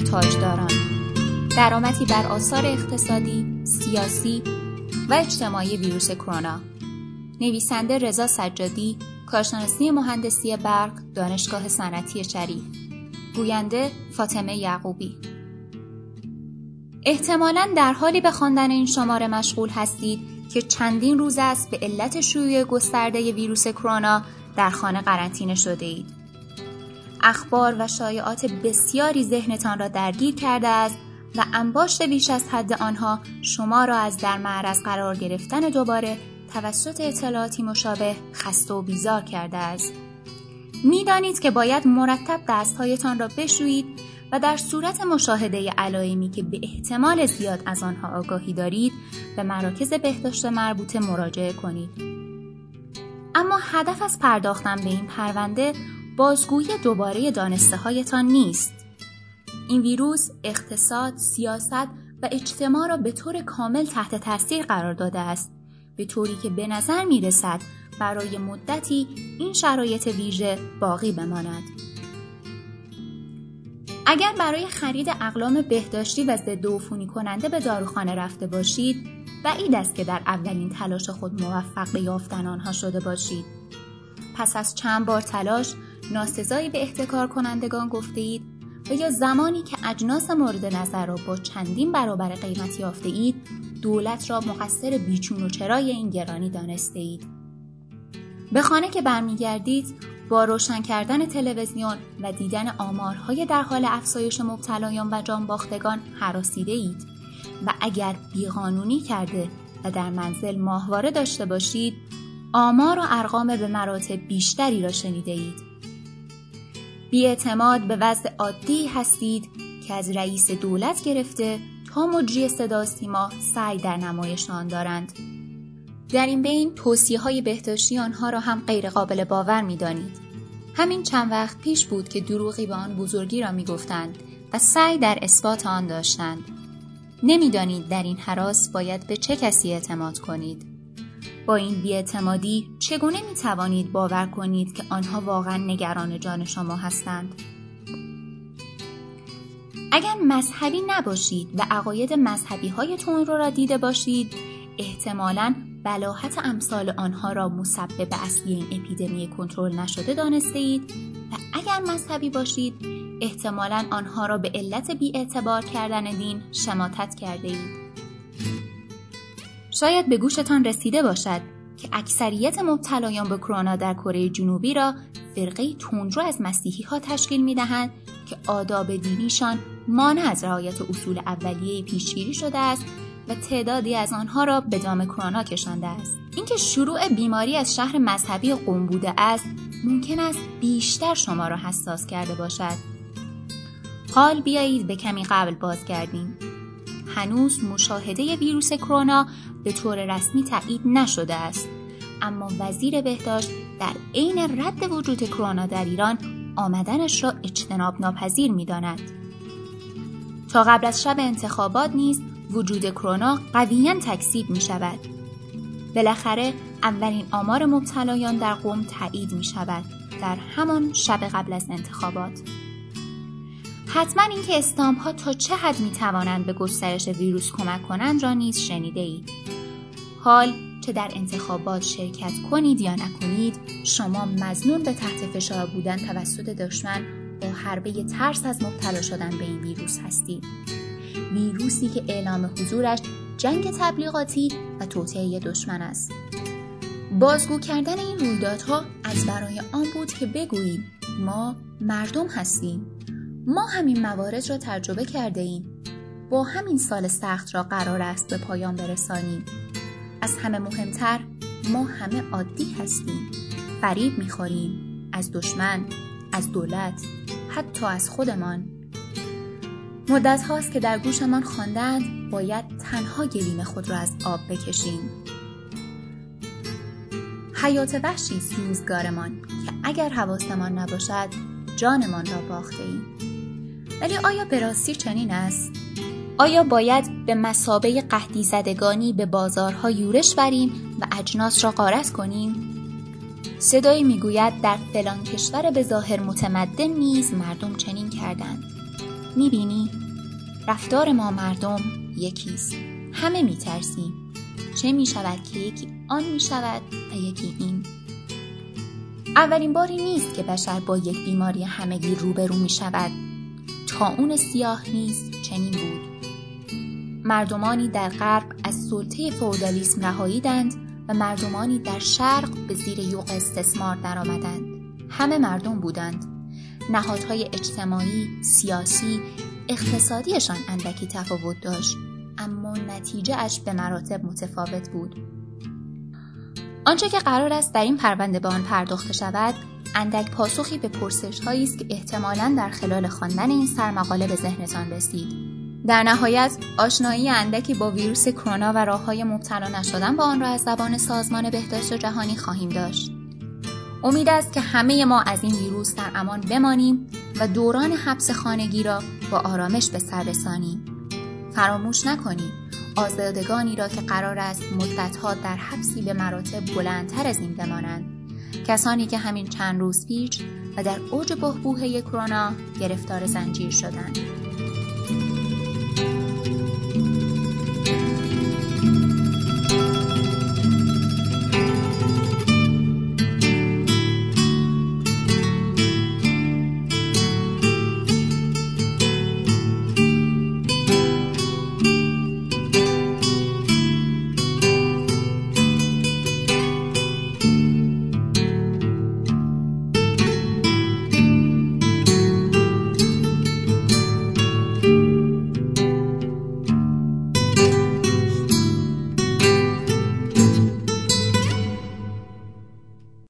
تاجداران. درآمدی بر آثار اقتصادی، سیاسی و اجتماعی ویروس کرونا. نویسنده رضا سجادی کارشناسی مهندسی برق دانشگاه صنعتی شریف. گوینده فاطمه یعقوبی. احتمالا در حالی به خواندن این شماره مشغول هستید که چندین روز است به علت شیوع گسترده ویروس کرونا در خانه قرنطینه شده اید. اخبار و شایعات بسیاری ذهنتان را درگیر کرده است و انباشت بیش از حد آنها شما را از در معرض قرار گرفتن دوباره توسط اطلاعاتی مشابه خسته و بیزار کرده است. می‌دانید که باید مرتب دستهایتان را بشویید و در صورت مشاهده علائمی که به احتمال زیاد از آنها آگاهی دارید به مراکز بهداشت مربوطه مراجعه کنید. اما هدف از پرداختن به این پرونده بازگویی دوباره دانسته هایتان نیست. این ویروس اقتصاد، سیاست و اجتماع را به طور کامل تحت تاثیر قرار داده است به طوری که به نظر می رسد برای مدتی این شرایط ویژه باقی بماند. اگر برای خرید اقلام بهداشتی و ضد عفونی کننده به داروخانه رفته باشید بعید است که در اولین تلاش خود موفق به یافتن آنها شده باشید پس از چند بار تلاش ناسزایی به احتکار کنندگان گفته اید و یا زمانی که اجناس مورد نظر را با چندین برابر قیمت یافته اید دولت را مقصر بیچون و چرای این گرانی دانسته اید به خانه که برمیگردید با روشن کردن تلویزیون و دیدن آمارهای در حال افزایش مبتلایان و جانباختگان حراسیده اید و اگر بیقانونی کرده و در منزل ماهواره داشته باشید آمار و ارقام به مراتب بیشتری را شنیده اید. بیاعتماد به وضع عادی هستید که از رئیس دولت گرفته تا مجری صدا سیما سعی در نمایش آن دارند. در این بین توصیه های بهداشتی آنها را هم غیرقابل باور می دانید. همین چند وقت پیش بود که دروغی به آن بزرگی را می گفتند و سعی در اثبات آن داشتند. نمی‌دانید در این حراس باید به چه کسی اعتماد کنید. با این بیاعتمادی چگونه می توانید باور کنید که آنها واقعا نگران جان شما هستند؟ اگر مذهبی نباشید و عقاید مذهبی هایتون رو را دیده باشید احتمالا بلاحت امثال آنها را مسبب اصلی این اپیدمی کنترل نشده دانسته اید و اگر مذهبی باشید احتمالا آنها را به علت بی اعتبار کردن دین شماتت کرده اید. شاید به گوشتان رسیده باشد که اکثریت مبتلایان به کرونا در کره جنوبی را فرقه تندرو از مسیحی ها تشکیل می دهند که آداب دینیشان مانع از رعایت اصول اولیه پیشگیری شده است و تعدادی از آنها را به دام کرونا کشانده است اینکه شروع بیماری از شهر مذهبی قم بوده است ممکن است بیشتر شما را حساس کرده باشد حال بیایید به کمی قبل بازگردیم. هنوز مشاهده ویروس کرونا به طور رسمی تایید نشده است اما وزیر بهداشت در عین رد وجود کرونا در ایران آمدنش را اجتناب ناپذیر می داند. تا قبل از شب انتخابات نیز وجود کرونا قویا تکذیب می شود. بالاخره اولین آمار مبتلایان در قوم تایید می شود در همان شب قبل از انتخابات. حتما اینکه استامپ ها تا چه حد می توانند به گسترش ویروس کمک کنند را نیز شنیده اید. حال چه در انتخابات شرکت کنید یا نکنید شما مزنون به تحت فشار بودن توسط دشمن با حربه ترس از مبتلا شدن به این ویروس هستید. ویروسی که اعلام حضورش جنگ تبلیغاتی و توطعه دشمن است. بازگو کردن این رویدادها از برای آن بود که بگوییم ما مردم هستیم ما همین موارد را تجربه کرده ایم. با همین سال سخت را قرار است به پایان برسانیم. از همه مهمتر ما همه عادی هستیم. فریب می‌خوریم. از دشمن، از دولت، حتی از خودمان. مدت هاست که در گوشمان خواندند باید تنها گلیم خود را از آب بکشیم. حیات وحشی سوزگارمان که اگر حواسمان نباشد جانمان را باخته ایم. ولی آیا به راستی چنین است؟ آیا باید به مسابه قهدی زدگانی به بازارها یورش بریم و اجناس را غارت کنیم؟ صدایی می‌گوید در فلان کشور به ظاهر متمدن نیز مردم چنین کردند. می‌بینی؟ رفتار ما مردم یکیست همه میترسیم چه می‌شود که یکی آن می‌شود و یکی این اولین باری نیست که بشر با یک بیماری همگی روبرو می اون سیاه نیست چنین بود. مردمانی در غرب از سلطه فودالیسم رهاییدند و مردمانی در شرق به زیر یوغ استثمار درآمدند. همه مردم بودند. نهادهای اجتماعی سیاسی اقتصادیشان اندکی تفاوت داشت اما نتیجه اش به مراتب متفاوت بود. آنچه که قرار است در این پرونده به آن پرداخته شود اندک پاسخی به پرسش هایی است که احتمالا در خلال خواندن این سرمقاله به ذهنتان رسید. در نهایت آشنایی اندکی با ویروس کرونا و راه های مبتلا نشدن با آن را از زبان سازمان بهداشت جهانی خواهیم داشت. امید است که همه ما از این ویروس در امان بمانیم و دوران حبس خانگی را با آرامش به سر رسانیم. فراموش نکنید آزادگانی را که قرار است مدتها در حبسی به مراتب بلندتر از این بمانند. کسانی که همین چند روز پیش و در اوج بحبوحه کرونا گرفتار زنجیر شدند.